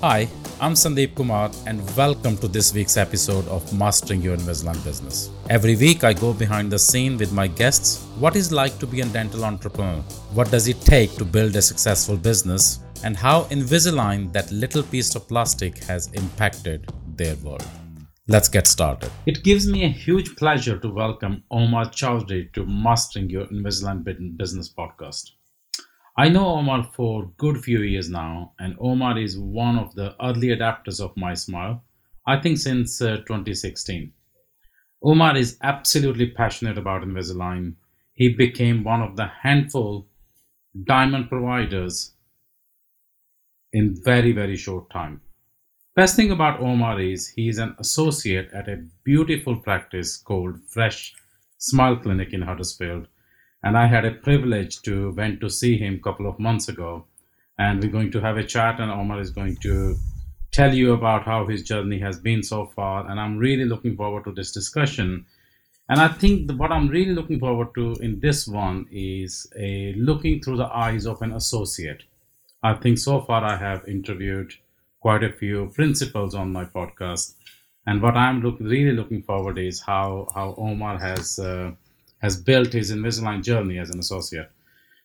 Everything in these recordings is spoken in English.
Hi, I'm Sandeep Kumar, and welcome to this week's episode of Mastering Your Invisalign Business. Every week, I go behind the scene with my guests what is like to be a dental entrepreneur, what does it take to build a successful business, and how Invisalign, that little piece of plastic, has impacted their world. Let's get started. It gives me a huge pleasure to welcome Umar Choudhury to Mastering Your Invisalign Business podcast. I know Umar for good few years now, and Umar is one of the early adapters of MiSmile, I think since uh, 2016. Umar is absolutely passionate about Invisalign. He became one of the handful diamond providers in very, very short time. Best thing about Umar is he is an associate at a beautiful practice called Fresh Smile Clinic in Huddersfield and I had a privilege to went to see him a couple of months ago, and we're going to have a chat, and Umar is going to tell you about how his journey has been so far, and I'm really looking forward to this discussion. And I think what I'm really looking forward to in this one is a looking through the eyes of an associate. I think so far I have interviewed quite a few principals on my podcast, and what I'm look, really looking forward is how how Umar has. Uh, has built his Invisalign journey as an associate.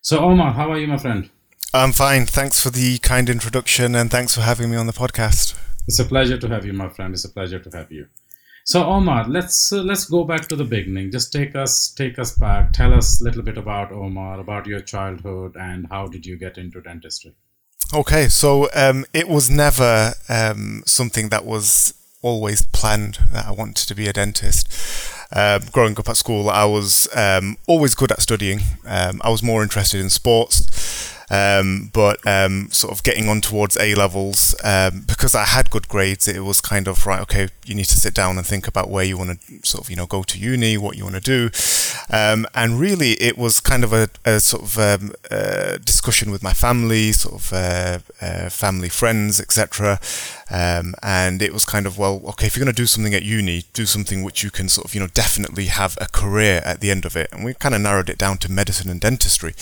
So, Umar, how are you, my friend? I'm fine. Thanks for the kind introduction and thanks for having me on the podcast. It's a pleasure to have you, my friend. It's a pleasure to have you. So, Umar, let's uh, let's go back to the beginning. Just take us take us back. Tell us a little bit about Umar, about your childhood, and how did you get into dentistry? Okay, so um, it was never um, something that was always planned that I wanted to be a dentist. Um, growing up at school, I was um, always good at studying. Um, I was more interested in sports. Um, but um, sort of getting on towards A levels, um, because I had good grades, it was kind of right. Okay, you need to sit down and think about where you want to sort of you know go to uni, what you want to do, and really it was kind of a, a sort of uh, discussion with my family, sort of uh, uh, family friends, etc. And it was kind of well, okay, if you're going to do something at uni, do something which you can sort of you know definitely have a career at the end of it, and we kind of narrowed it down to medicine and dentistry.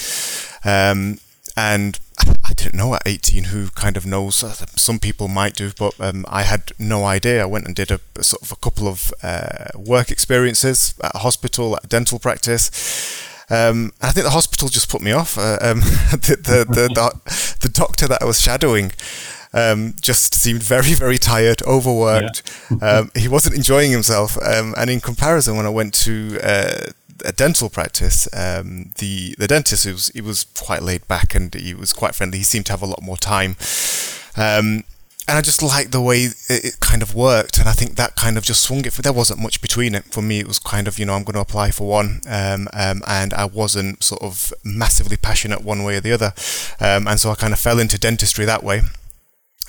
Um, and I didn't know at 18 who kind of knows. Some people might do, but um, I had no idea. I went and did a, a sort of a couple of uh, work experiences at a hospital, at a dental practice. Um, I think the hospital just put me off. Uh, um, the, the, the, the, doctor that I was shadowing um, just seemed very, very tired, overworked. Yeah. Um, he wasn't enjoying himself. Um, and in comparison, when I went to uh, a dental practice, um, the the dentist he was he was quite laid back and he was quite friendly. He seemed to have a lot more time, um, and I just liked the way it, it, kind of worked. And I think that kind of just swung it. For there wasn't much between it for me. It was kind of you know I'm going to apply for one, um, um, and I wasn't sort of massively passionate one way or the other, um, and so I kind of fell into dentistry that way.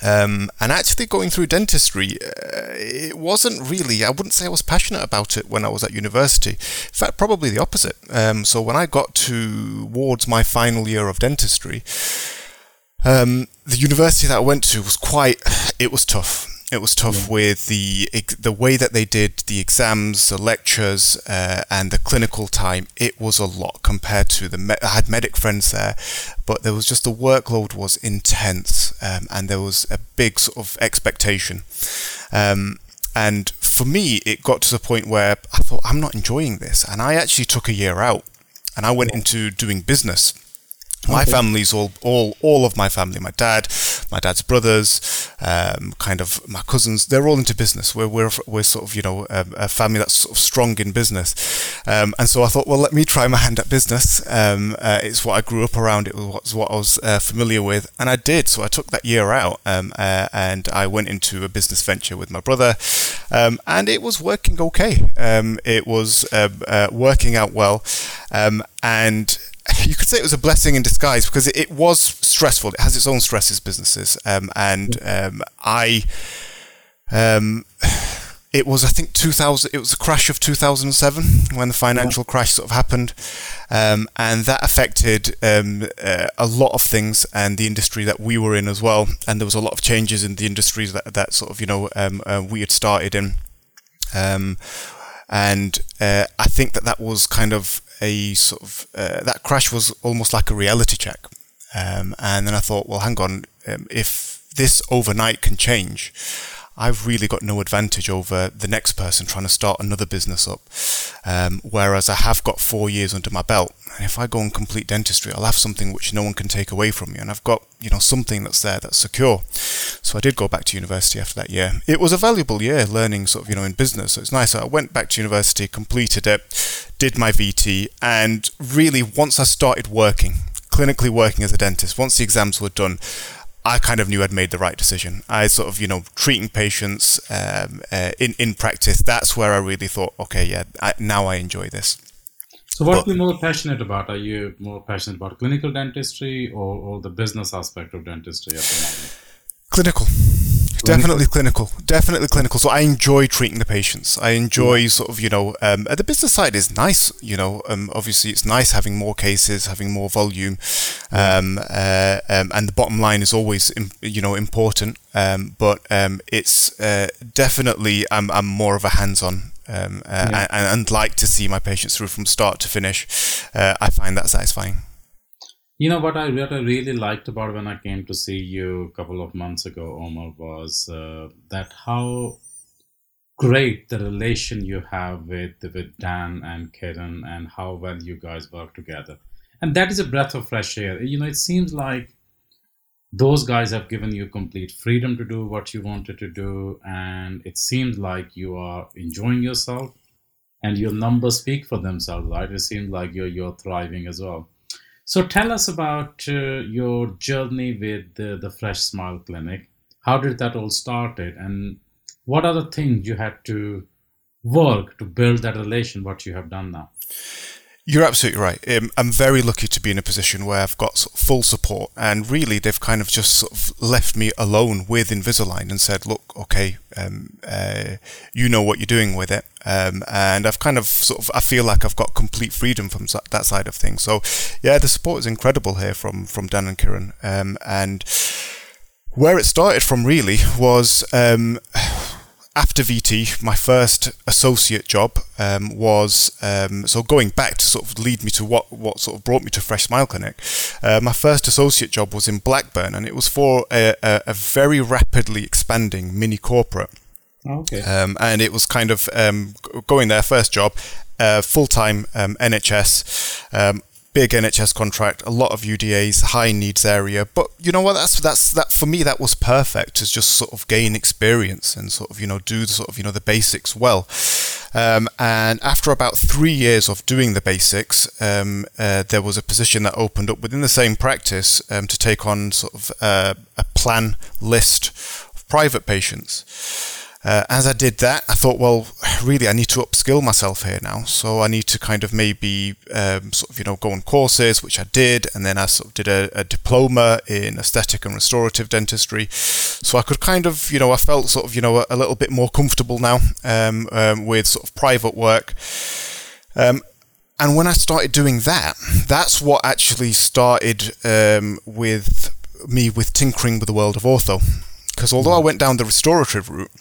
Um, and actually, going through dentistry, uh, it wasn't really, I wouldn't say I was passionate about it when I was at university. In fact, probably the opposite. Um, so, when I got towards my final year of dentistry, um, the university that I went to was quite, it was tough. It was tough yeah. with the the way that they did the exams, the lectures, uh, and the clinical time. It was a lot compared to the. Me- I had medic friends there, but there was just the workload was intense, um, and there was a big sort of expectation. Um, and for me, it got to the point where I thought I'm not enjoying this, and I actually took a year out, and I went into doing business. My okay. family's all, all, all of my family, my dad, my dad's brothers, um, kind of my cousins, they're all into business. We're, we're, we're sort of, you know, a, a family that's sort of strong in business. Um, and so I thought, well, let me try my hand at business. Um, uh, it's what I grew up around. It was what I was uh, familiar with. And I did. So I took that year out um, uh, and I went into a business venture with my brother. Um, and it was working okay. Um, it was uh, uh, working out well. and you could say it was a blessing in disguise because it, it was stressful. It has its own stresses, businesses, um, and um, I, um, it was I think 2000. It was the crash of 2007 when the financial yeah. crash sort of happened, um, and that affected um, uh, a lot of things and the industry that we were in as well. And there was a lot of changes in the industries that that sort of you know um, uh, we had started in. and uh, I think that that was kind of a sort of uh, that crash was almost like a reality check. Um, and then I thought, well, hang on, um, if this overnight can change, I've really got no advantage over the next person trying to start another business up. Um, whereas I have got four years under my belt. And if I go and complete dentistry, I'll have something which no one can take away from me. And I've got, you know, something that's there that's secure. So I did go back to university after that year. It was a valuable year learning sort of, you know, in business. So it's nice. I went back to university, completed it, did my VT, and really once I started working, clinically working as a dentist, once the exams were done, I kind of knew I'd made the right decision. I sort of, you know, treating patients um, uh, in in practice. That's where I really thought, okay, yeah, I, now I enjoy this. So, what but, are you more passionate about? Are you more passionate about clinical dentistry or, or the business aspect of dentistry at the moment? Clinical. Definitely clinical. Definitely clinical. So I enjoy treating the patients. I enjoy sort of, you know, um, the business side is nice. You know, um, obviously it's nice having more cases, having more volume, um, uh, um, and the bottom line is always, you know, important. Um, but um, it's uh, definitely I'm, I'm more of a hands-on um, uh, yeah. and, and, like to see my patients through from start to finish. Uh, I find that satisfying. You know what I what I really liked about when I came to see you a couple of months ago, Umar, was uh, that how great the relation you have with with Dan and Kiran and how well you guys work together. And that is a breath of fresh air. You know, it seems like those guys have given you complete freedom to do what you wanted to do, and it seems like you are enjoying yourself, and your numbers speak for themselves, right? It seems like you're you're thriving as well. So tell us about uh, your journey with the, the Fresh Smile Clinic. How did that all started, and what are the things you had to work to build that relation? What you have done now? You're absolutely right. Um, I'm very lucky to be in a position where I've got sort of full support, and really they've kind of just sort of left me alone with Invisalign and said, "Look, okay, um, uh, you know what you're doing with it," um, and I've kind of sort of I feel like I've got complete freedom from that side of things. So, yeah, the support is incredible here from from Dan and Kieran. um, and where it started from really was um, after VT, my first associate job um, was um, so going back to sort of lead me to what what sort of brought me to Fresh Smile Clinic. Uh, my first associate job was in Blackburn, and it was for a, a, a very rapidly expanding mini corporate. Okay. Um, and it was kind of um, going there, first job, uh, full time um, NHS. Um, big NHS contract, a lot of UDAs, high needs area. But you know what? That's that's that for me. That was perfect to just sort of gain experience and sort of you know do the sort of you know the basics well. Um, and after about three years of doing the basics, um, uh, there was a position that opened up within the same practice um, to take on sort of uh, a plan list of private patients. Uh, as I did that, I thought, well, really, I need to upskill myself here now. So I need to kind of maybe um, sort of, you know, go on courses, which I did, and then I sort of did a, a, diploma in aesthetic and restorative dentistry. So I could kind of, you know, I felt sort of, you know, a, a little bit more comfortable now um, um, with sort of private work. Um, and when I started doing that, that's what actually started um, with me with tinkering with the world of ortho. Because although I went down the restorative route,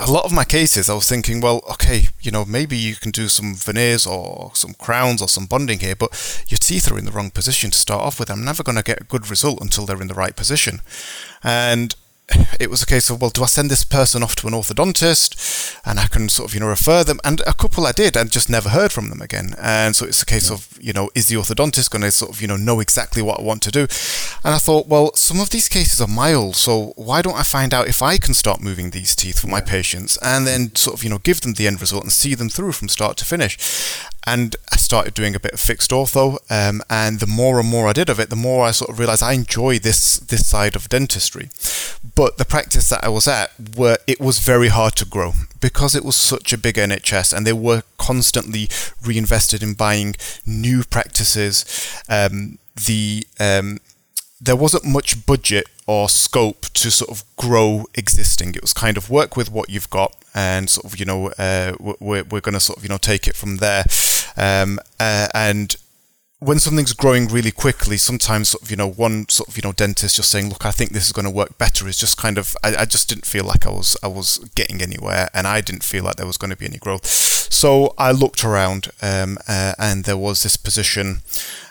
a lot of my cases, I was thinking, well, okay, you know, maybe you can do some veneers or some crowns or some bonding here, but your teeth are in the wrong position to start off with. I'm never going to get a good result until they're in the right position. And it was a case of, well, do I send this person off to an orthodontist and I can sort of, you know, refer them? And a couple I did and just never heard from them again. And so it's a case yeah. of, you know, is the orthodontist going to sort of, you know, know exactly what I want to do? And I thought, well, some of these cases are mild, so why don't I find out if I can start moving these teeth for my patients and then sort of, you know, give them the end result and see them through from start to finish? And I started doing a bit of fixed ortho. Um, and the more and more I did of it, the more I sort of realized I enjoy this this side of dentistry. But the practice that I was at, were it was very hard to grow because it was such a big NHS, and they were constantly reinvested in buying new practices. Um, the um, there wasn't much budget or scope to sort of grow existing. It was kind of work with what you've got and sort of, you know, uh, we're, we're going to sort of, you know, take it from there. Um, uh, and when something's growing really quickly, sometimes sort of, you know, one sort of, you know, dentist just saying, look, I think this is going to work better is just kind of, I, I just didn't feel like I was, I was getting anywhere and I didn't feel like there was going to be any growth. So I looked around, um, uh, and there was this position,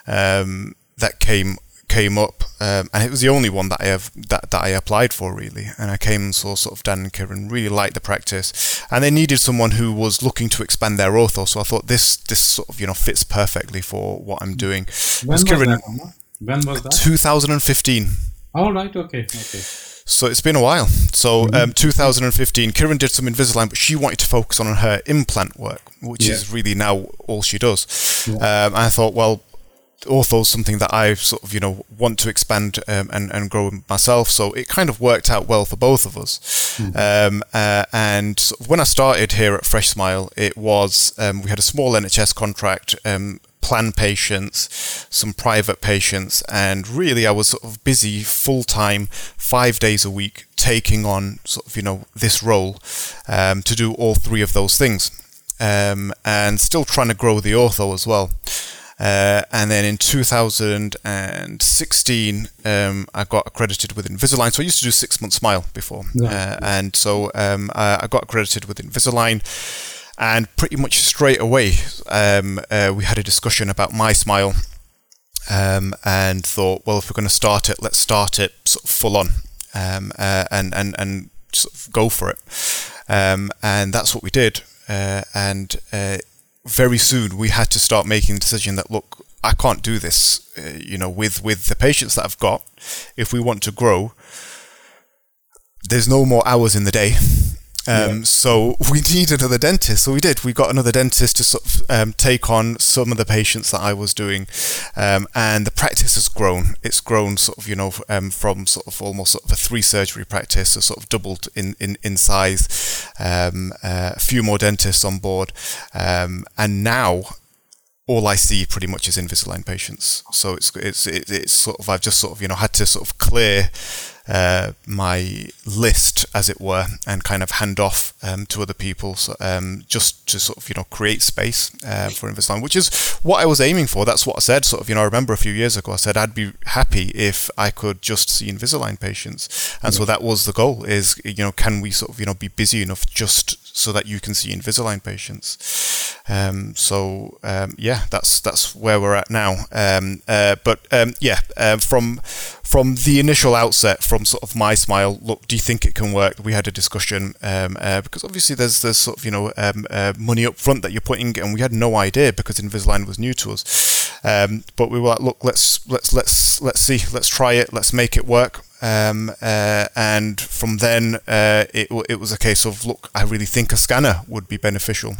um, that came came up, um, and it was the only one that I have that, that I applied for really. And I came and saw sort of Dan and Kieran really liked the practice, and they needed someone who was looking to expand their ortho. So I thought this this sort of you know fits perfectly for what I'm doing. When was, Kieran, that? When was that? 2015. All right. Okay. Okay. So it's been a while. So mm-hmm. um, 2015, Kieran did some Invisalign, but she wanted to focus on her implant work, which yeah. is really now all she does. Yeah. Um, and I thought, well, ortho is something that I sort of you know want to expand um, and and grow myself. So it kind of worked out well for both of us. Mm-hmm. Um, uh, and when I started here at Fresh Smile, it was um, we had a small NHS contract. Um, plan patients, some private patients, and really I was sort of busy full time, five days a week, taking on sort of you know this role um, to do all three of those things, um, and still trying to grow the ortho as well. Uh, and then in 2016, um, I got accredited with Invisalign. So I used to do six month smile before. Yeah. Uh, and so um, I, I, got accredited with Invisalign. And pretty much straight away, um, uh, we had a discussion about MiSmile um, and thought, well, if we're going to start it, let's start it sort of full on um, uh, and, and, and sort of go for it. Um, and that's what we did. Uh, and uh, very soon we had to start making the decision that look, I can't do this, uh, you know, with with the patients that I've got. If we want to grow, there's no more hours in the day. Um, yeah. So we need another dentist. So we did. We got another dentist to sort of um, take on some of the patients that I was doing, um, and the practice has grown. It's grown sort of you know um, from sort of almost sort of a three surgery practice, to sort of doubled in in in size. Um, uh, a few more dentists on board, um, and now all I see pretty much is Invisalign patients. So it's it's it's sort of I've just sort of you know had to sort of clear uh, my list, as it were, and kind of hand off um, to other people, so, um, just to sort of you know create space uh, for Invisalign, which is what I was aiming for. That's what I said. Sort of you know I remember a few years ago I said I'd be happy if I could just see Invisalign patients, and yeah. so that was the goal. Is you know can we sort of you know be busy enough just so that you can see Invisalign patients. Um, so um, yeah, that's that's where we're at now. Um, uh, but um, yeah, uh, from from the initial outset, from sort of MiSmile, look, do you think it can work? We had a discussion um, uh, because obviously there's there's sort of you know um, uh, money up front that you're putting, and we had no idea because Invisalign was new to us. But we were like, look, let's let's let's let's see, let's try it, let's make it work. Um, uh, and from then, uh, it it was a case of look, I really think a scanner would be beneficial.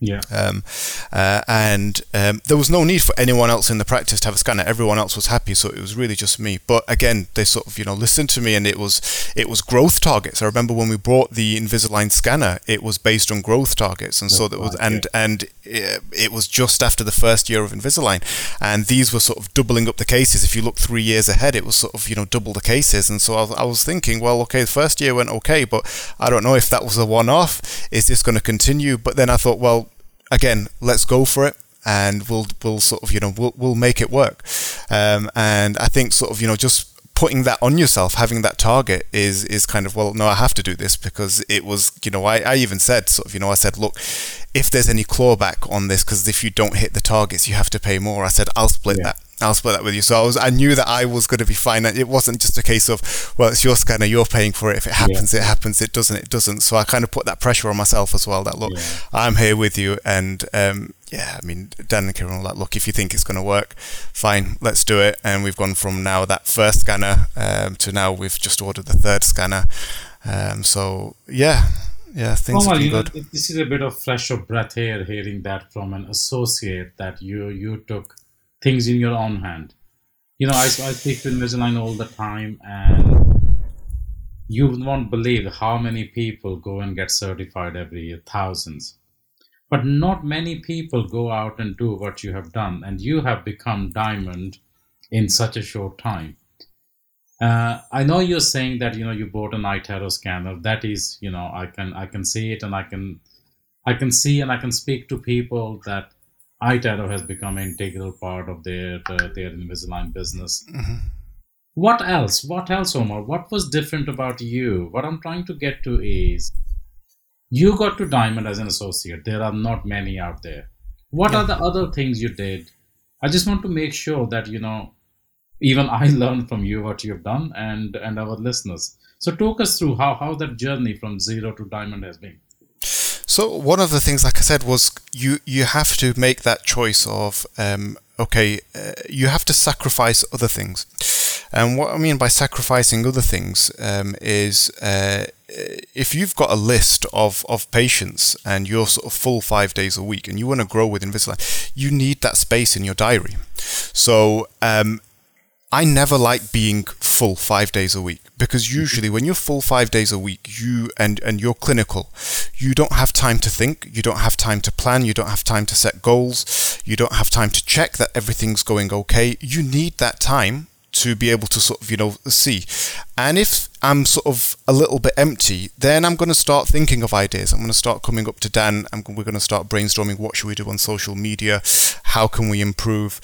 Yeah. Um, uh, and um, there was no need for anyone else in the practice to have a scanner. Everyone else was happy, so it was really just me. But again, they sort of you know listened to me, and it was it was growth targets. I remember when we brought the Invisalign scanner, it was based on growth targets, and That's so that was and yeah. and it, it, was just after the first year of Invisalign, and these were sort of doubling up the cases. If you look three years ahead, it was sort of you know double the cases, and so I was, I was thinking, well, okay, the first year went okay, but I don't know if that was a one-off. Is this going to continue? But then I thought, well again, let's go for it and we'll we'll sort of you know we'll we'll make it work. Um, and I think sort of you know just putting that on yourself, having that target is is kind of well, no, I have to do this because it was you know I, I even said sort of you know I said look, if there's any clawback on this because if you don't hit the targets, you have to pay more. I said I'll split yeah. that. I'll split that with you. So I was, I knew that I was going to be fine. It wasn't just a case of, well, it's your scanner, you're paying for it. If it happens, yeah. it happens. It doesn't, it doesn't. So I kind of put that pressure on myself as well. That look, yeah. I'm here with you, and um, yeah, I mean, Dan and Kieran were like, look, if you think it's going to work, fine, let's do it. And we've gone from now that first scanner um, to now we've just ordered the third scanner. Um, so yeah, yeah, things well, are good. Know, this is a bit of fresh of breath here, hearing that from an associate that you you took things in your own hand. You know, I, I speak to Invisalign all the time, and you won't believe how many people go and get certified every year, thousands. But not many people go out and do what you have done, and you have become diamond in such a short time. Uh, I know you're saying that you know you bought an iTero scanner. That is, you know, I can I can see it, and I can I can see and I can speak to people that iTero has become an integral part of their uh, their Invisalign business. Mm-hmm. What else? What else, Umar? What was different about you? What I'm trying to get to is you got to Diamond as an associate. There are not many out there. What yeah. are the other things you did? I just want to make sure that you know even I learned from you what you've done and and our listeners. So talk us through how how that journey from zero to diamond has been. So one of the things, like I said, was you you have to make that choice of um, okay, uh, you have to sacrifice other things. And what I mean by sacrificing other things um, is uh, if you've got a list of, of patients and you're sort of full five days a week and you want to grow with Invisalign, you need that space in your diary. So um, I never like being full five days a week because mm-hmm. usually when you're full five days a week, you and and you're clinical, you don't have time to think, you don't have time to plan, you don't have time to set goals, you don't have time to check that everything's going okay. You need that time to be able to sort of you know see. And if i'm sort of a little bit empty then i'm going to start thinking of ideas. I'm going to start coming up to dan. And we're going to start brainstorming what should we do on social media? How can we improve?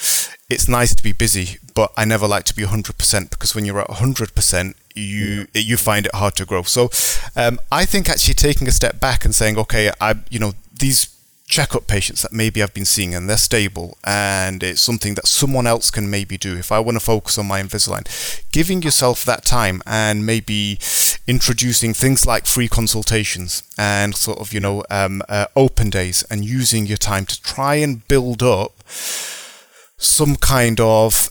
It's nice to be busy but i never like to be 100% because when you're at 100% you yeah. you find it hard to grow. So um, i think actually taking a step back and saying okay i you know these checkup patients that maybe I've been seeing and they're stable and it's something that someone else can maybe do. If I want to focus on my Invisalign, giving yourself that time and maybe introducing things like free consultations and sort of, you know, um, uh, open days and using your time to try and build up some kind of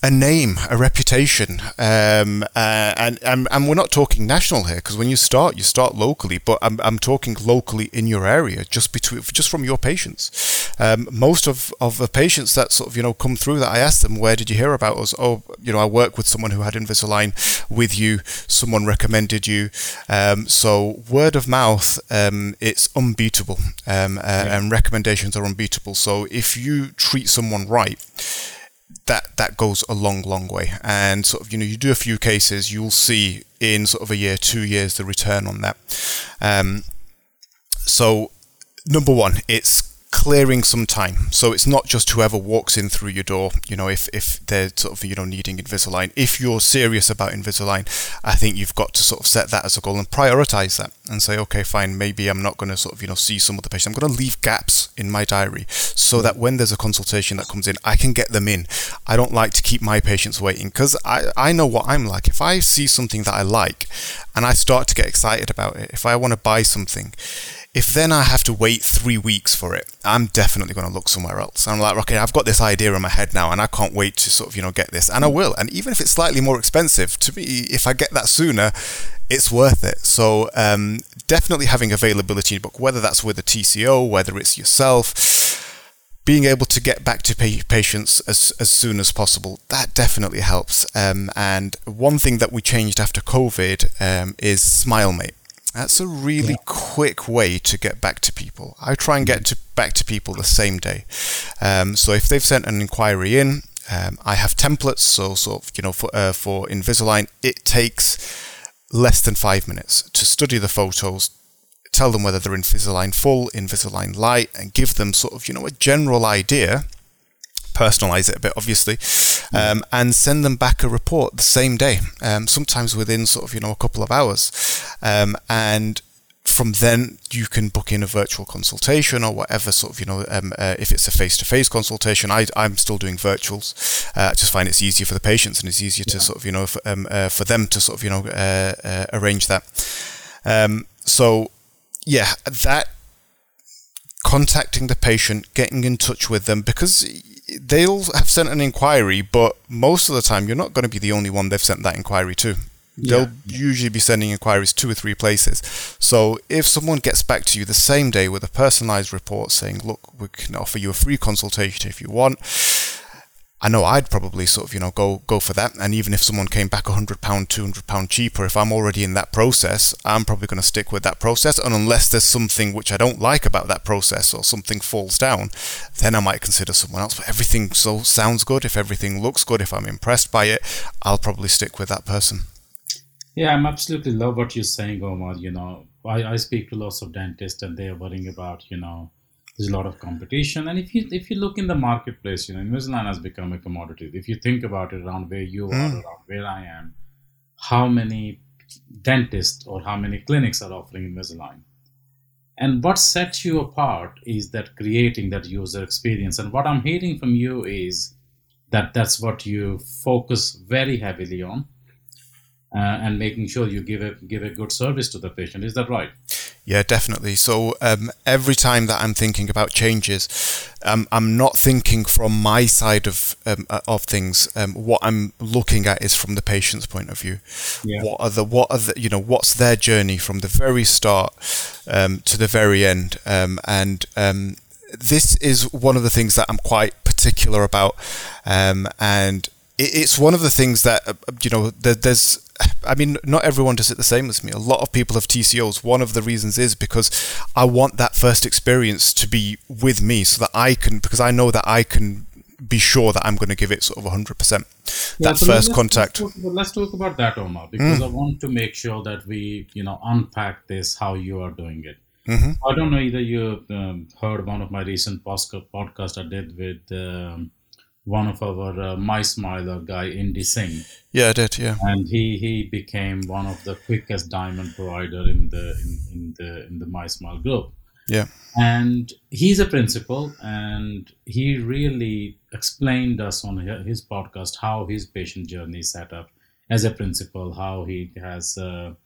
a name, a reputation, um, uh, and, and and we're not talking national here because when you start, you start locally. But I'm, I'm talking locally in your area, just between just from your patients. Um, most of, of the patients that sort of you know come through that I ask them, where did you hear about us? Oh, you know, I work with someone who had Invisalign with you. Someone recommended you. Um, so word of mouth, um, it's unbeatable, um, uh, yeah. and recommendations are unbeatable. So if you treat someone right that that goes a long, long way. And sort of, you know, you do a few cases, you'll see in sort of a year, two years, the return on that. Um, so, number one, it's clearing some time. So it's not just whoever walks in through your door, you know, if, if they're sort of, you know, needing Invisalign. If you're serious about Invisalign, I think you've got to sort of set that as a goal and prioritize that and say, okay, fine, maybe I'm not going to sort of, you know, see some of the patients. I'm going to leave gaps in my diary so that when there's a consultation that comes in, I can get them in. I don't like to keep my patients waiting because I, I know what I'm like. If I see something that I like and I start to get excited about it, if I want to buy something, if then I have to wait three weeks for it, I'm definitely going to look somewhere else. I'm like, okay, I've got this idea in my head now, and I can't wait to sort of, you know, get this, and I will. And even if it's slightly more expensive, to me, if I get that sooner, it's worth it. So um, definitely having availability in your book, whether that's with a TCO, whether it's yourself. Being able to get back to patients as, as soon as possible, that definitely helps. Um, and one thing that we changed after COVID um, is SmileMate. That's a really yeah. quick way to get back to people. I try and get to back to people the same day. Um, so if they've sent an inquiry in, um, I have templates. So sort of, you know, for uh, for Invisalign, it takes less than five minutes to study the photos, tell them whether they're Invisalign full, Invisalign light, and give them sort of you know a general idea personalize it a bit, obviously, um, and send them back a report the same day, um, sometimes within sort of you know a couple of hours, um, and from then you can book in a virtual consultation or whatever sort of you know um, uh, if it's a face-to-face consultation. I, i'm still doing virtuals. Uh, i just find it's easier for the patients and it's easier yeah. to sort of you know for, um, uh, for them to sort of you know uh, uh, arrange that. Um, so yeah that contacting the patient getting in touch with them because they'll have sent an inquiry, but most of the time you're not going to be the only one they've sent that inquiry to. They'll yeah. usually be sending inquiries two or three places. So if someone gets back to you the same day with a personalized report saying, look, we can offer you a free consultation if you want, I know I'd probably sort of, you know, go go for that. And even if someone came back a hundred pound, two hundred pound cheaper, if I'm already in that process, I'm probably going to stick with that process. And unless there's something which I don't like about that process or something falls down, then I might consider someone else. But everything so sounds good. If everything looks good, if I'm impressed by it, I'll probably stick with that person. Yeah, I'm absolutely love what you're saying, Umar. You know, I, I speak to lots of dentists and they are worrying about, you know, there's a lot of competition and if you if you look in the marketplace you know invisalign has become a commodity if you think about it around where you are hmm. around where i am how many dentists or how many clinics are offering invisalign and what sets you apart is that creating that user experience and what i'm hearing from you is that that's what you focus very heavily on uh, and making sure you give a give a good service to the patient. Is that right? Yeah, definitely. So um, every time that I'm thinking about changes, um, I'm not thinking from my side of um, uh, of things. Um, what I'm looking at is from the patient's point of view. Yeah. What are the what are the you know what's their journey from the very start um, to the very end, um, and this is one of the things that I'm quite particular about, and it's one of the things that uh, you know there's I mean, not everyone does it the same as me. A lot of people have TCOs. One of the reasons is because I want that first experience to be with me so that I can, because I know that I can be sure that I'm going to give it sort of 100%. Yeah, that 1st let's, contact. Let's talk, let's talk, about that, Umar, because mm. I want to make sure that we, you know, unpack this, how you are doing it. Mm-hmm. I don't know either you um, heard one of my recent podcast I did with um, one of our uh, MiSmiler guy, Indy Singh. Yeah, I did. Yeah, and he he became one of the quickest diamond provider in the in, in the in the MiSmile group. Yeah, and he's a principal, and he really explained us on his podcast how his patient journey is set up as a principal, how he has a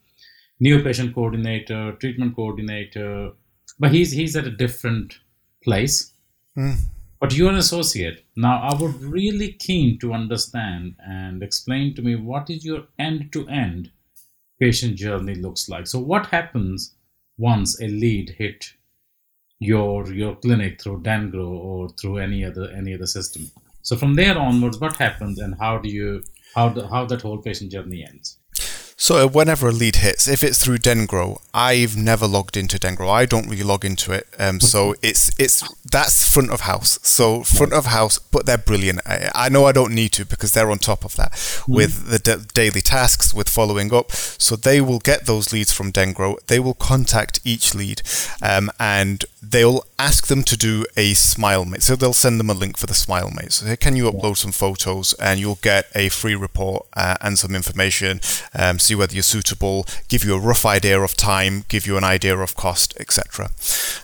new patient coordinator, treatment coordinator, but he's he's at a different place. Mm but you're an associate. Now, I would really keen to understand and explain to me what is your end-to-end patient journey looks like. So, what happens once a lead hit your your clinic through Dengro or through any other any other system? So, from there onwards, what happens and how do you how the, how that whole patient journey ends? So whenever a lead hits, if it's through Dengro, I've never logged into Dengro. I don't really log into it. Um, so it's it's that's front of house. So front of house, but they're brilliant. I, I know I don't need to because they're on top of that mm. with the d- daily tasks, with following up. So they will get those leads from Dengro. They will contact each lead, um, and they'll ask them to do a SmileMate. So they'll send them a link for the SmileMate. So can you upload some photos and you'll get a free report uh, and some information. Um, whether you're suitable, give you a rough idea of time, give you an idea of cost, etc.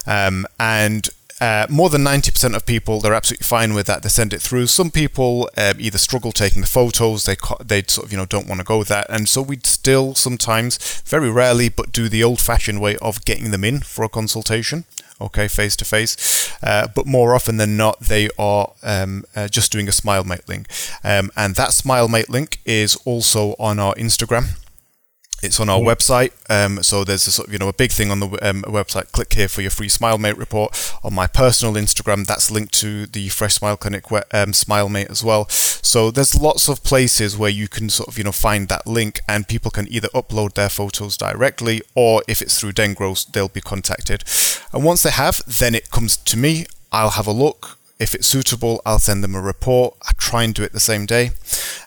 Um, and uh, more than 90% of people they're absolutely fine with that they send it through some people um, either struggle taking the photos they they sort of you know don't want to go with that and so we still sometimes very rarely but do the old fashioned way of getting them in for a consultation okay, face to face. But more often than not, they are um, uh, just doing a SmileMate link. Um, and that SmileMate link is also on our Instagram. It's on our yeah. website. Um, so there's a sort of, you know, a big thing on the um, website. Click here for your free SmileMate report. On my personal Instagram, that's linked to the Fresh Smile Clinic um, SmileMate as well. So there's lots of places where you can sort of, you know, find that link and people can either upload their photos directly or if it's through Dengros, they'll be contacted. And once they have, then it comes to me. I'll have a look. If it's suitable, I'll send them a report. I try and do it the same day.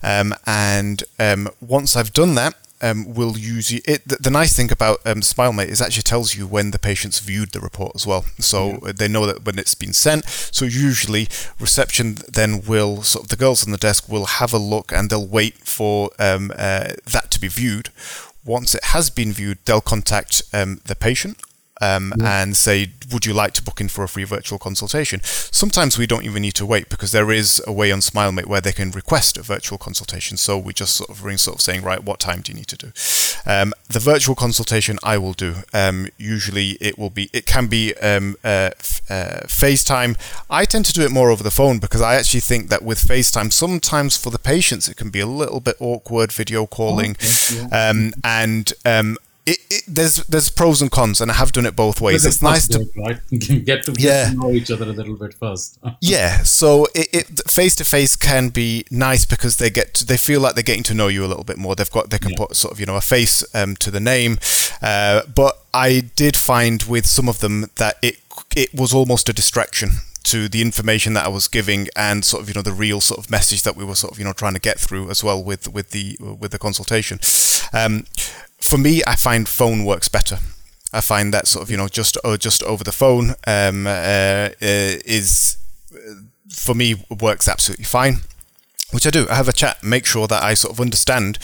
Um, and um, once I've done that, um, will use it. The, the, nice thing about um, SmileMate is actually tells you when the patient's viewed the report as well, so yeah. they know that when it's been sent. So usually reception then will sort of the girls on the desk will have a look and they'll wait for um, uh, that to be viewed. Once it has been viewed, they'll contact um, the patient um, yeah. and say, would you like to book in for a free virtual consultation? Sometimes we don't even need to wait because there is a way on SmileMate where they can request a virtual consultation. So we just sort of ring sort of saying, right, what time do you need to do? Um, the virtual consultation I will do. Um, usually it will be, it can be um, uh, uh, FaceTime. I tend to do it more over the phone because I actually think that with FaceTime, sometimes for the patients it can be a little bit awkward video calling, okay, yeah. um, and um, it, it, there's there's pros and cons, and I have done it both ways. It's nice to right? get to yeah. know each other a little bit first. yeah, so it face to face can be nice because they get to, they feel like they're getting to know you a little bit more. They've got they can yeah. put sort of you know a face um, to the name, uh, but I did find with some of them that it it was almost a distraction to the information that I was giving and sort of you know the real sort of message that we were sort of you know trying to get through as well with with the with the consultation. Um, for me, I find phone works better. I find that sort of you know just uh, just over the phone um, uh, uh, is for me works absolutely fine. Which I do. I have a chat, make sure that I sort of understand.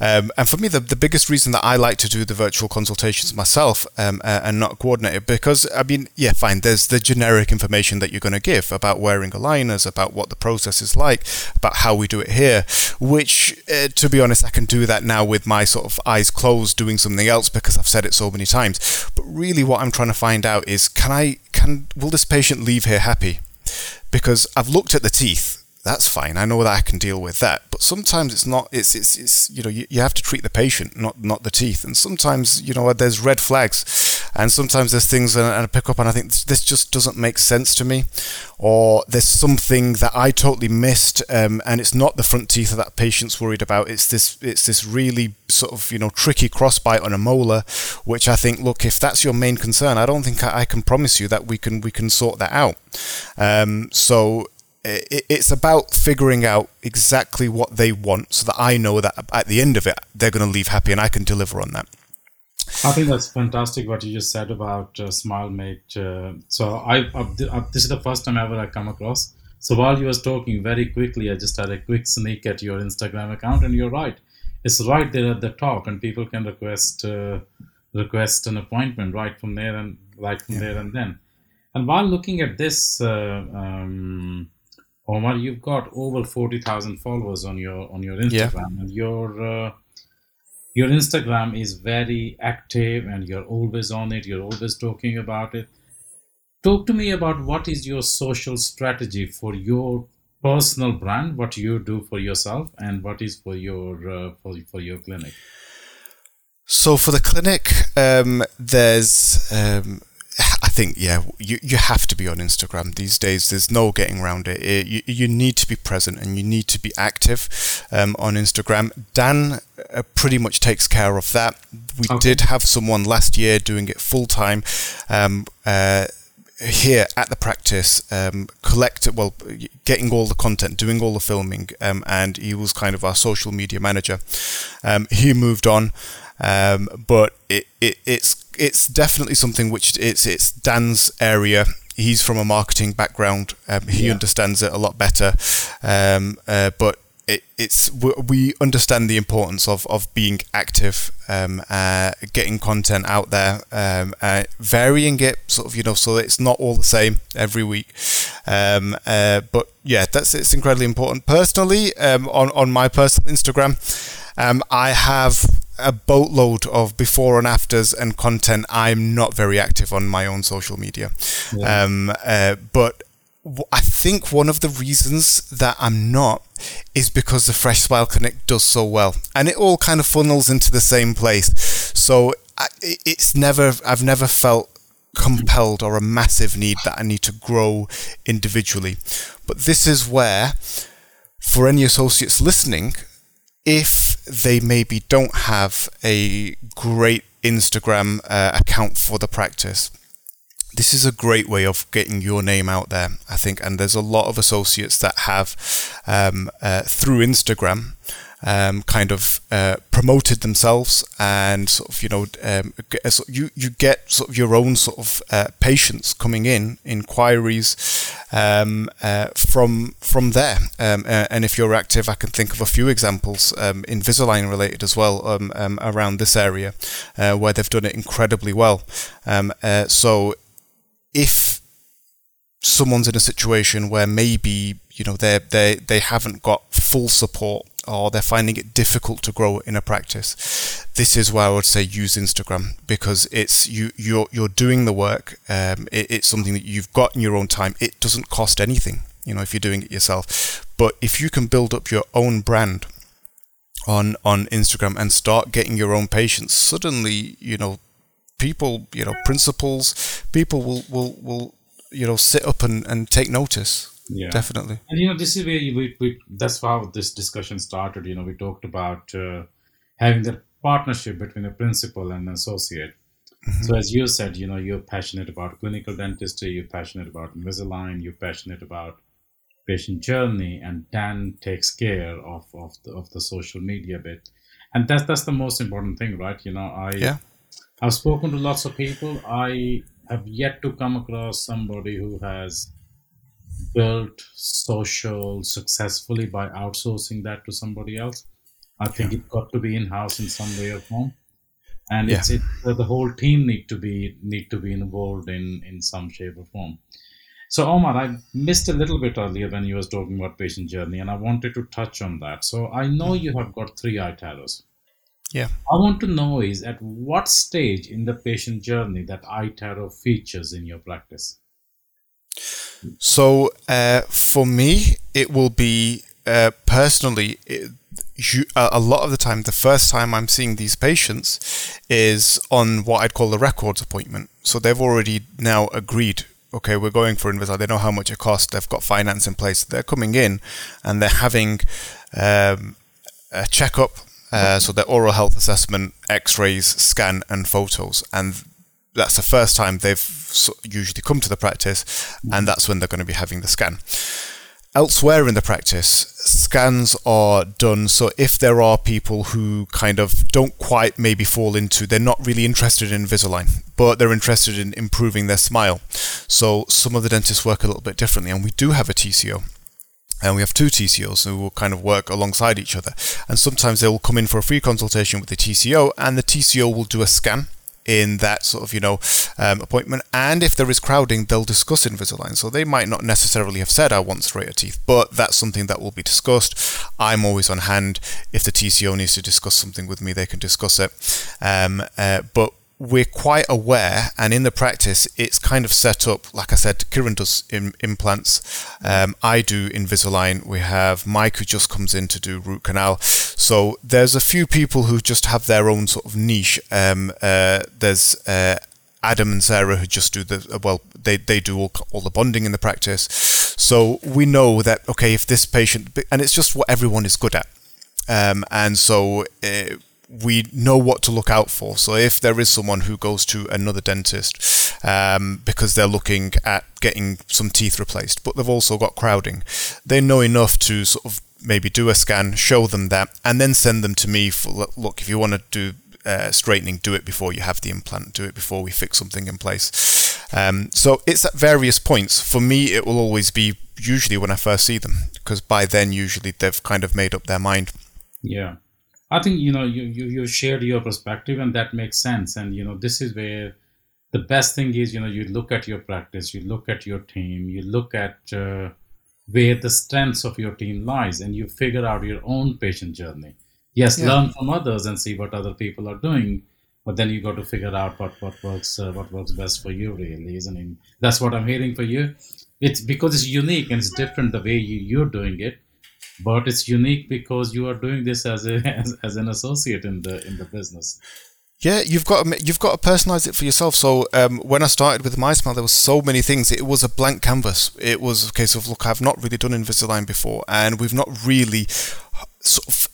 Um, and for me, the, the biggest reason that I like to do the virtual consultations myself um, uh, and not coordinate it, because I mean, yeah, fine. There's the generic information that you're going to give about wearing aligners, about what the process is like, about how we do it here. Which, uh, to be honest, I can do that now with my sort of eyes closed, doing something else because I've said it so many times. But really, what I'm trying to find out is, can I, can, will this patient leave here happy? Because I've looked at the teeth that's fine. I know that I can deal with that. But sometimes it's not. It's it's, it's you know you, you have to treat the patient, not not the teeth. And sometimes you know there's red flags, and sometimes there's things and I pick up and I think this just doesn't make sense to me, or there's something that I totally missed, um, and it's not the front teeth that that patient's worried about. It's this it's this really sort of you know tricky crossbite on a molar, which I think look if that's your main concern, I don't think I, I can promise you that we can we can sort that out. Um, so it's about figuring out exactly what they want so that I know that at the end of it, they're going to leave happy and I can deliver on that. I think that's fantastic what you just said about uh, SmileMate. Uh, so I, uh, this is the first time ever I come across. So while you was talking very quickly, I just had a quick sneak at your Instagram account, and you're right. It's right there at the top, and people can request uh, request an appointment right from there and right from yeah. there and then. And while looking at this uh, um, Umar, you've got over forty thousand followers on your on your Instagram, yeah. and your uh, your Instagram is very active, and you're always on it. You're always talking about it. Talk to me about what is your social strategy for your personal brand, what you do for yourself, and what is for your uh, for for your clinic. So for the clinic, um, there's um, think yeah, you you have to be on Instagram these days. There's no getting around it. it you, you need to be present and you need to be active um, on Instagram. Dan uh, pretty much takes care of that. We okay. did have someone last year doing it full time. Um, uh, here at the practice, um, collect well, getting all the content, doing all the filming, um, and he was kind of our social media manager. Um, he moved on, um, but it, it, it's it's definitely something which it's it's Dan's area. He's from a marketing background. Um, he yeah. understands it a lot better. Um, uh, but it, it's we understand the importance of, of being active, um, uh, getting content out there, um, uh, varying it sort of you know so it's not all the same every week. Um, uh, but yeah, that's it's incredibly important. Personally, um, on on my personal Instagram, um, I have a boatload of before and afters and content. I'm not very active on my own social media, yeah. um, uh, but I think one of the reasons that I'm not is because the Fresh Smile Clinic does so well, and it all kind of funnels into the same place. So it's never I've never felt compelled or a massive need that I need to grow individually. But this is where, for any associates listening, if they maybe don't have a great Instagram uh, account for the practice, this is a great way of getting your name out there, I think. And there's a lot of associates that have, um, uh, through Instagram, um, kind of uh, promoted themselves and sort of you know um, you you get sort of your own sort of uh, patients coming in inquiries um, uh, from from there um, uh, and if you're active I can think of a few examples um, Invisalign related as well um, around this area uh, where they've done it incredibly well uh, so if someone's in a situation where maybe you know they they they haven't got full support or they're finding it difficult to grow in a practice, this is where I would say use Instagram because it's you you're you're doing the work. Um, it, it's something that you've got in your own time. It doesn't cost anything, you know, if you're doing it yourself. But if you can build up your own brand on on Instagram and start getting your own patients, suddenly you know people, you know, principals, people will will will you know sit up and, and take notice. Yeah. Definitely. And you know this is where we, we that's how this discussion started. You know we talked about uh, having the partnership between a principal and an associate. Mm-hmm. so as you said you know you're passionate about clinical dentistry you're passionate about invisalign you're passionate about patient journey and dan takes care of of the, of the social media bit. And that's that's the most important thing right? You know i yeah i've spoken to lots of people i have yet to come across somebody who has built social successfully by outsourcing that to somebody else. I think yeah. it got to be in house in some way or form, and yeah. it's it, uh, the whole team need to be need to be involved in in some shape or form. So Umar, I missed a little bit earlier when you was talking about patient journey, and I wanted to touch on that. So I know you have got three iTeros. Yeah. I want to know is at what stage in the patient journey that iTero features in your practice. So uh, for me, it will be uh, personally. It, you, a lot of the time, the first time I'm seeing these patients is on what I'd call the records appointment. So they've already now agreed okay, we're going for Invisalign. They know how much it costs. They've got finance in place. They're coming in and they're having um, a checkup. Uh, so their oral health assessment, X-rays, scan, and photos, and that's the first time they've usually come to the practice, and that's when they're going to be having the scan. Elsewhere in the practice, scans are done so if there are people who kind of don't quite maybe fall into, they're not really interested in Invisalign, but they're interested in improving their smile. So some of the dentists work a little bit differently, and we do have a TCO and we have two TCOs who will kind of work alongside each other. And sometimes they will come in for a free consultation with the TCO, and the TCO will do a scan in that sort of you know um, appointment. And if there is crowding, they'll discuss Invisalign. So they might not necessarily have said I want straighter teeth, but that's something that will be discussed. I'm always on hand. If the TCO needs to discuss something with me, they can discuss it. Um, uh, but we're quite aware, and in the practice, it's kind of set up. Like I said, Kiran does Im- implants. Um, I do Invisalign. We have Mike who just comes in to do root canal. So there's a few people who just have their own sort of niche. Um, uh, there's uh, Adam and Sarah who just do the well, they they do all, all the bonding in the practice. So we know that okay, if this patient, and it's just what everyone is good at. Um, and so uh, we know what to look out for. So if there is someone who goes to another dentist um, because they're looking at getting some teeth replaced, but they've also got crowding, they know enough to sort of maybe do a scan, show them that, and then send them to me for look. If you want to do uh, straightening, do it before you have the implant. Do it before we fix something in place. Um, so it's at various points. For me, it will always be usually when I first see them, because by then usually they've kind of made up their mind. Yeah. I think you know you, you you shared your perspective and that makes sense. And you know this is where the best thing is you know you look at your practice, you look at your team, you look at uh, where the strengths of your team lies, and you figure out your own patient journey. Yes, yeah. learn from others and see what other people are doing, but then you got to figure out what what works uh, what works best for you. Really, isn't it? That's what I'm hearing for you. It's because it's unique and it's different the way you, you're doing it but it's unique because you are doing this as a as, as an associate in the in the business yeah, you've got to, you've got to personalize it for yourself. So um, when I started with MiSmile, there were so many things. It was a blank canvas. It was a case of look, I've not really done Invisalign before, and we've not really sort of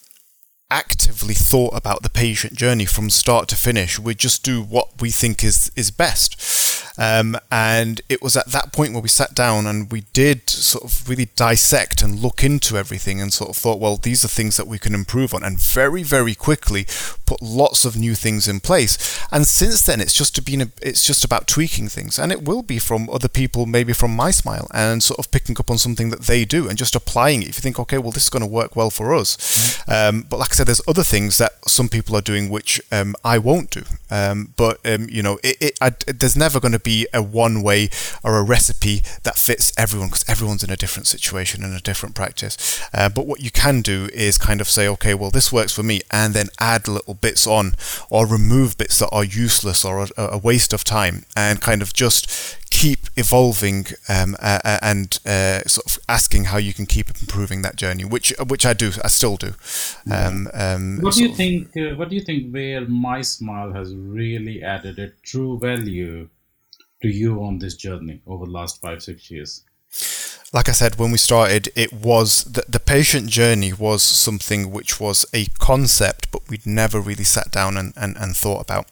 actively thought about the patient journey from start to finish. We just do what we think is is best. Um, and it was at that point where we sat down and we did sort of really dissect and look into everything and sort of thought, well, these are things that we can improve on. And very, very quickly put lots of new things in place. And since then, it's just been a, it's just about tweaking things, and it will be from other people, maybe from MiSmile, and sort of picking up on something that they do and just applying it. If you think, okay, well, this is going to work well for us, mm-hmm. um, but like I said, there's other things that some people are doing which um, I won't do. Um, but um, you know, it, it, I, there's never going to be a one way or a recipe that fits everyone because everyone's in a different situation and a different practice. Uh, but what you can do is kind of say, okay, well, this works for me, and then add little bits on or remove bits that are useless or a, a waste of time and kind of just keep evolving um, uh, and uh, sort of asking how you can keep improving that journey, which which I do, I still do. Um, um, what do you think? Uh, what do you think? Where MiSmile has really added a true value to you on this journey over the last five six years? like I said when we started, it was the, the patient journey was something which was a concept, but we'd never really sat down and, and, and thought about.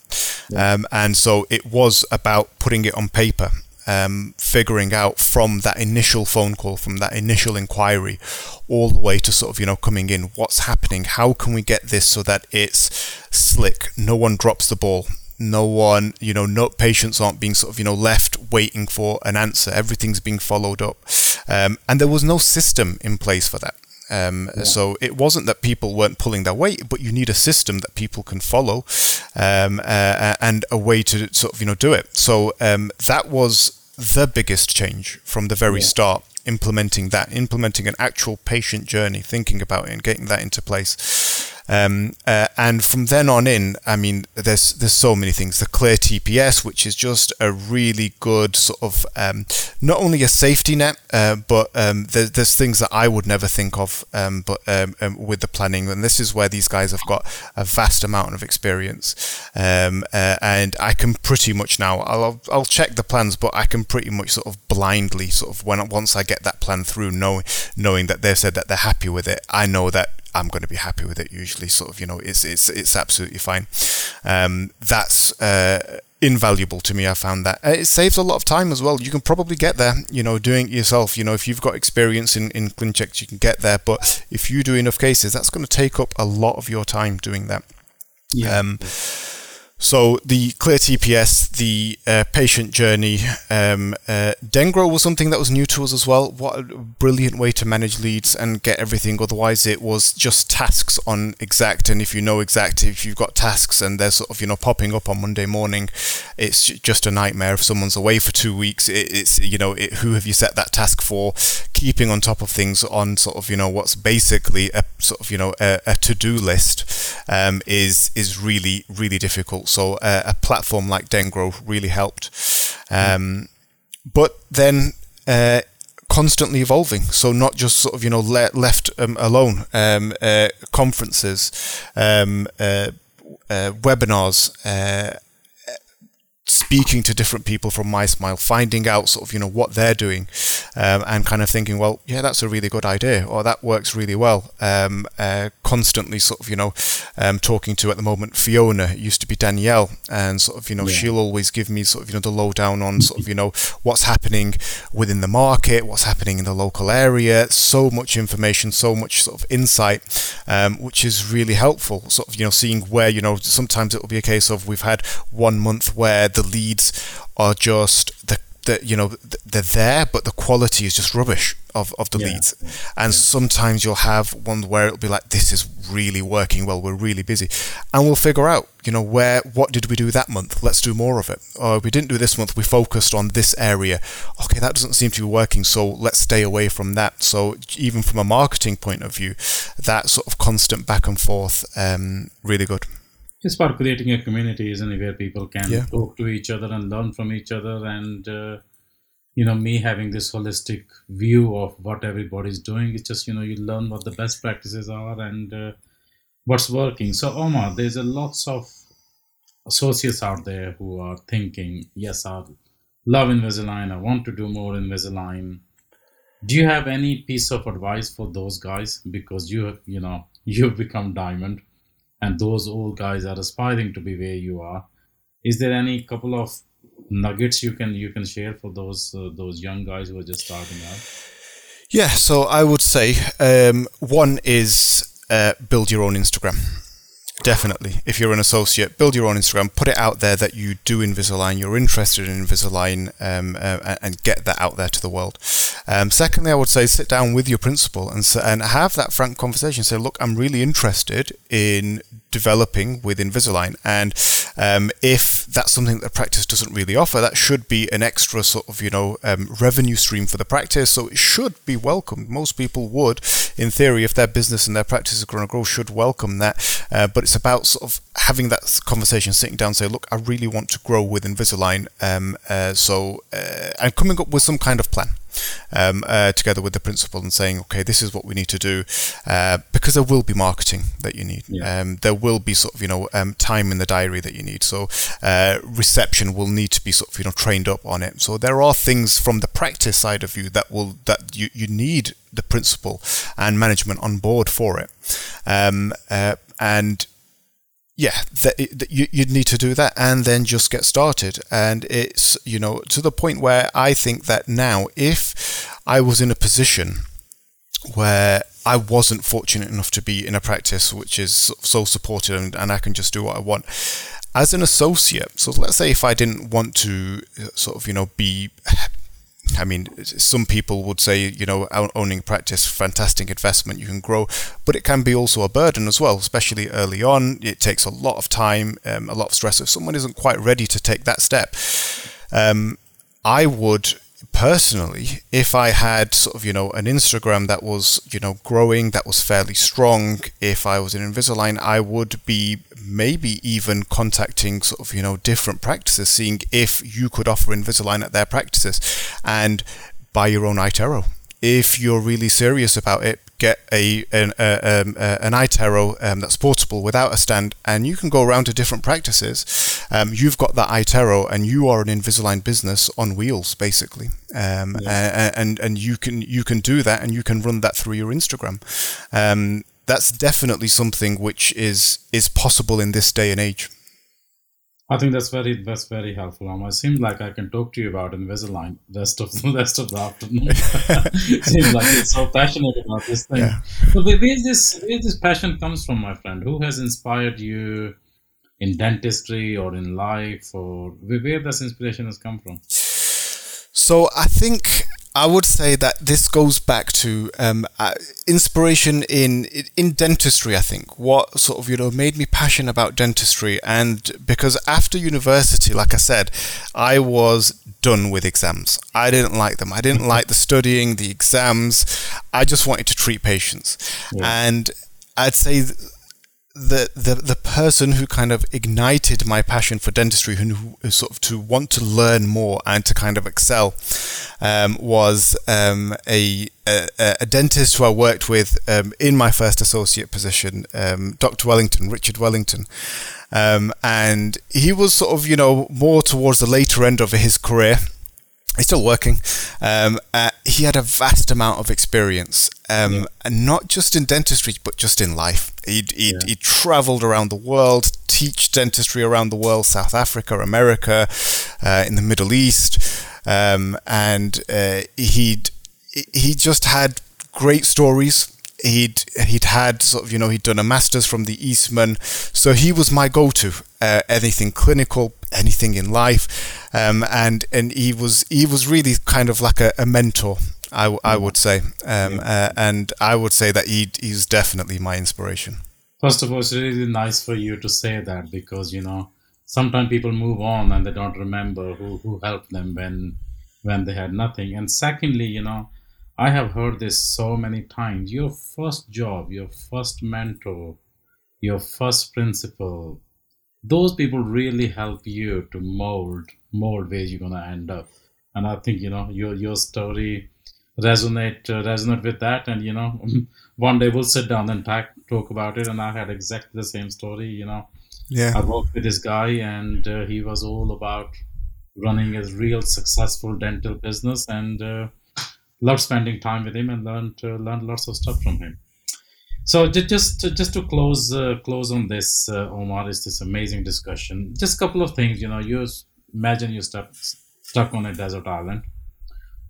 Yeah. Um, and so it was about putting it on paper. Um, figuring out from that initial phone call, from that initial inquiry, all the way to sort of you know coming in, what's happening? How can we get this so that it's slick? No one drops the ball no one, you know, no patients aren't being sort of, you know, left waiting for an answer. Everything's being followed up, um, and there was no system in place for that. Um, yeah. So it wasn't that people weren't pulling their weight, but you need a system that people can follow, um, uh, and a way to sort of you know do it. So um, that was the biggest change from the very yeah. start. Implementing that, implementing an actual patient journey, thinking about it, and getting that into place. Um, uh, and from then on in, I mean, there's there's so many things. The Clear TPS, which is just a really good sort of um, not only a safety net, uh, but um, there's, there's things that I would never think of. Um, but um, um, with the planning, and this is where these guys have got a vast amount of experience, uh, and I can pretty much now. I'll I'll check the plans, but I can pretty much sort of blindly sort of when once I get that plan through, knowing knowing that they've said that they're happy with it, I know that I'm going to be happy with it. Usually, sort of, you know, it's it's it's absolutely fine. Um, that's uh, invaluable to me. I found that uh, it saves a lot of time as well. You can probably get there, you know, doing it yourself. You know, if you've got experience in in ClinCheck, you can get there. But if you do enough cases, that's going to take up a lot of your time doing that. Yeah. Um, so the Clear TPS, the uh, patient journey, um, uh, Dengro was something that was new to us as well. What a brilliant way to manage leads and get everything. Otherwise, it was just tasks on Exact, and if you know Exact, if you've got tasks and they're sort of you know popping up on Monday morning, it's just a nightmare. If someone's away for two weeks, it, it's you know it, who have you set that task for? Keeping on top of things on sort of you know what's basically a sort of you know a, a to-do list um, is is really really difficult. So uh, a platform like Dengro really helped. Um, but then uh, constantly evolving. So not just sort of you know le- left um, alone. Um, uh, conferences, um, uh, uh, webinars, uh, speaking to different people from MiSmile, finding out sort of you know what they're doing, um, and kind of thinking, well, yeah, that's a really good idea, or that works really well. Um, uh, constantly sort of you know um, talking to at the moment Fiona it used to be Danielle, and sort of you know yeah. she'll always give me sort of you know the lowdown on sort of you know what's happening within the market, what's happening in the local area. So much information, so much sort of insight, um, which is really helpful. Sort of you know seeing where you know sometimes it will be a case of we've had one month where the leads are just the that you know they're there, but the quality is just rubbish of, of the yeah. leads. And yeah. sometimes you'll have one where it'll be like, this is really working well. We're really busy, and we'll figure out, you know, where what did we do that month? Let's do more of it. Or we didn't do this month. We focused on this area. Okay, that doesn't seem to be working. So let's stay away from that. So even from a marketing point of view, that sort of constant back and forth, um, really good it's about creating a community, isn't it, where people can yeah. talk to each other and learn from each other. And, uh, you know, me having this holistic view of what everybody's doing, it's just, you know, you learn what the best practices are and uh, what's working. So, Umar, there's a lots of associates out there who are thinking, yes, I love Invisalign, I want to do more Invisalign. Do you have any piece of advice for those guys? Because you, you know, you've become diamond and those old guys are aspiring to be where you are. Is there any couple of nuggets you can you can share for those uh, those young guys who are just starting out? Yeah so i would say um, one is uh, build your own instagram Definitely. If you're an associate, build your own Instagram, put it out there that you do Invisalign, you're interested in Invisalign, um, uh, and get that out there to the world. Um, secondly, I would say sit down with your principal and, and have that frank conversation. Say, look, I'm really interested in developing with Invisalign. And um, if that's something that practice doesn't really offer, that should be an extra sort of, you know, um, revenue stream for the practice. So it should be welcomed. Most people would, in theory, if their business and their practice is going to grow, should welcome that. Uh, but it's about sort of having that conversation, sitting down, say, look, I really want to grow with Invisalign. Um, uh, so, uh, and coming up with some kind of plan um, uh, together with the principal and saying, okay, this is what we need to do, uh, because there will be marketing that you need. Yeah. Um, there will be sort of you know um, time in the diary that you need. So uh, reception will need to be sort of you know trained up on it. So there are things from the practice side of you that will that you, you need the principal and management on board for it. Um, uh, and yeah, you, would need to do that and then just get started. And it's, you know, to the point where I think that now, if I was in a position where I wasn't fortunate enough to be in a practice which is so supported and, and I can just do what I want. As an associate, so let's say if I didn't want to uh, sort of, you know, be I mean, some people would say, you know, owning practice, fantastic investment, you can grow, but it can be also a burden as well, especially early on. It takes a lot of time, um, a lot of stress. If someone isn't quite ready to take that step, um, I would personally, if I had sort of, you know, an Instagram that was, you know, growing, that was fairly strong, if I was in Invisalign, I would be maybe even contacting sort of, you know, different practices, seeing if you could offer Invisalign at their practices and buy your own iTero. If you're really serious about it, get a an, uh, um, uh, an iTero um, that's portable without a stand, and you can go around to different practices. Um, you've got that iTero, and you are an Invisalign business on wheels, basically. Um, yeah. and and you can you can do that, and you can run that through your Instagram. Um, that's definitely something which is is possible in this day and age. I think that's very that's very helpful. Um, it seems like I can talk to you about Invisalign rest of the rest of the afternoon. it seems like you're so passionate about this thing. Yeah. So where this where this passion comes from, my friend? Who has inspired you in dentistry or in life, or where this inspiration has come from? So I think I would say that this goes back to um, uh, inspiration in in dentistry. I think what sort of you know made me passionate about dentistry, and because after university, like I said, I was done with exams. I didn't like them. I didn't like the studying, the exams. I just wanted to treat patients, yeah. and I'd say. Th- the, the the person who kind of ignited my passion for dentistry, who, who sort of to want to learn more and to kind of excel, um, was um, a, a, a dentist who I worked with um, in my first associate position, um, Dr. Wellington, Richard Wellington, um, and he was sort of you know more towards the later end of his career he's still working. Um, uh, he had a vast amount of experience, um, yeah. and not just in dentistry, but just in life. He'd, he'd, yeah. he'd traveled around the world, teach dentistry around the world, South Africa, America, uh, in the Middle East, um, and uh, he'd he just had great stories he'd he'd had sort of you know he'd done a masters from the Eastman, so he was my go-to. Uh, anything clinical, anything in life, um, and and he was he was really kind of like a, a mentor. I, I would say, um, uh, and I would say that he he's definitely my inspiration. First of all, it's really nice for you to say that because you know sometimes people move on and they don't remember who who helped them when when they had nothing. And secondly, you know I have heard this so many times. Your first job, your first mentor, your first principal, those people really help you to mold mold where you're gonna end up. And I think you know your your story resonate uh, resonate with that. And you know, one day we'll sit down and talk talk about it. And I had exactly the same story. You know, yeah, I worked with this guy, and uh, he was all about running a real successful dental business and. Uh, loved spending time with him and learned uh, learned lots of stuff from him. So just just to close uh, close on this, uh, Umar, is this amazing discussion. Just a couple of things, you know. You imagine you're stuck stuck on a desert island.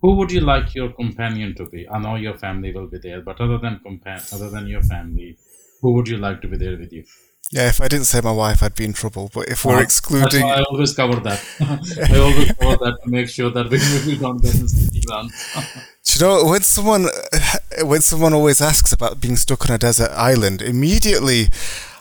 Who would you like your companion to be? I know your family will be there, but other than compa- other than your family, who would you like to be there with you? Yeah, if I didn't say my wife, I'd be in trouble. But if we're excluding, I always cover that. I always cover that to make sure that we, we don't get into in you know when someone when someone always asks about being stuck on a desert island, immediately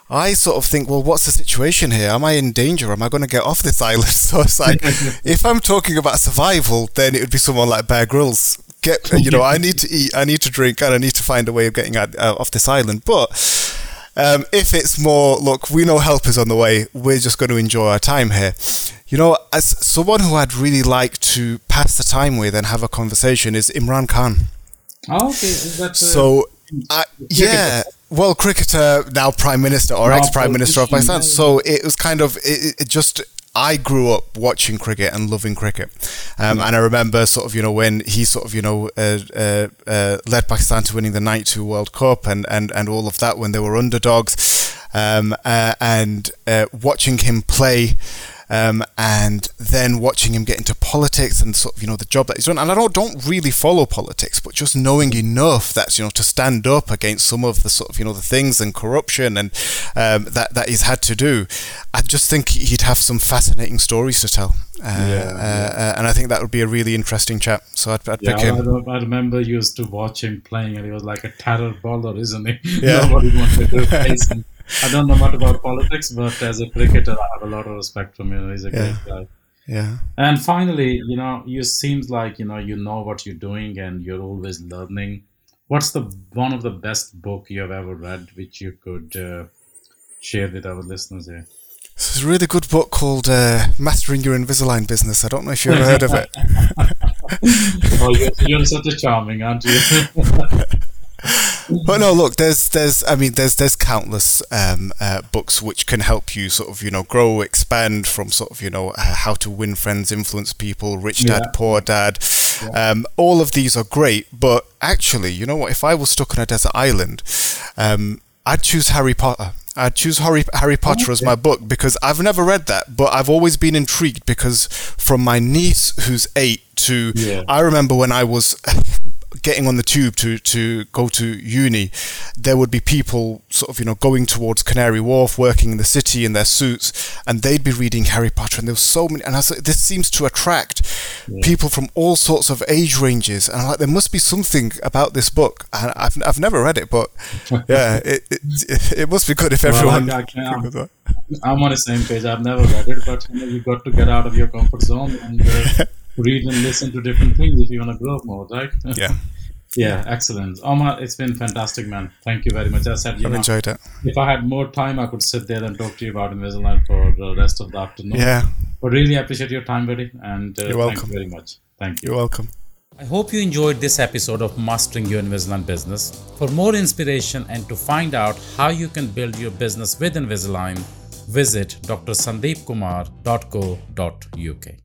I sort of think, well, what's the situation here? Am I in danger? Am I going to get off this island? So it's like, if I'm talking about survival, then it would be someone like Bear Grylls. Get, you know, I need to eat, I need to drink, and I need to find a way of getting out, uh, off this island. But um, if it's more, look, we know help is on the way. We're just going to enjoy our time here. You know, as someone who I'd really like to pass the time with and have a conversation is Imran Khan. Oh, okay. That, so, uh, yeah, well, cricketer, now prime minister or ex prime minister of Pakistan. So it was kind of it, it just I grew up watching cricket and loving cricket, um, and I remember sort of you know when he sort of you know uh, uh, uh, led Pakistan to winning the '92 World Cup and, and and all of that when they were underdogs, um, uh, and uh, watching him play um, and then watching him get into politics and sort of you know the job that he's done. And I don't don't really follow politics, but just knowing enough that you know to stand up against some of the sort of you know the things and corruption and um, that that he's had to do, I just think he'd have some fascinating stories to tell. Uh, yeah, uh, uh, and I think that would be a really interesting chat. So I'd, I'd yeah, pick him. I, I, remember used to watch him playing, and he was like a terror bowler, isn't he? Yeah. Nobody wanted to face him. I don't know much about politics, but as a cricketer, I have a lot of respect for him. He's a yeah. great guy. Yeah. And finally, you know, you seems like you know you know what you're doing, and you're always learning. What's the one of the best book you have ever read, which you could uh, share with our listeners here? Is a really good book called uh, Mastering Your Invisalign Business. I don't know if you've ever heard of it. oh, you're, you're such a charming, aren't you? but no, look, there's there's I mean there's there's countless um, uh, books which can help you sort of you know grow, expand from sort of you know uh, how to win friends, influence people, rich dad, yeah. poor dad. Yeah. Um, all of these are great, but actually, you know what? If I was stuck on a desert island, um, I'd choose Harry Potter. I'd choose Harry, Harry Potter as my book because I've never read that, but I've always been intrigued because from my niece who's eight to yeah. I remember when I was getting on the tube to, to go to uni, there would be people sort of, you know, going towards Canary Wharf, working in the city in their suits, and they'd be reading Harry Potter. And there was so many, and I was like, this seems to attract yeah. people from all sorts of age ranges. And I'm like, there must be something about this book. And I've, I've never read it, but yeah, it, it, it must be good if everyone. Well, I, I'm, I'm, on the same page. I've never read it, but you know, you've got to get out of your comfort zone and. Uh, read and listen to different things if you want to grow more, right? Yeah. yeah, excellent. Umar, it's been fantastic, man. Thank you very much. I said, you I've know, enjoyed it. If I had more time, I could sit there and talk to you about Invisalign for the rest of the afternoon. Yeah. But really appreciate your time, buddy. And uh, You're welcome. thank you very much. Thank you. You're welcome. I hope you enjoyed this episode of Mastering Your Invisalign Business. For more inspiration and to find out how you can build your business with Invisalign, visit drsandeepkumar.co.uk.